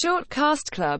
Shortcast Club.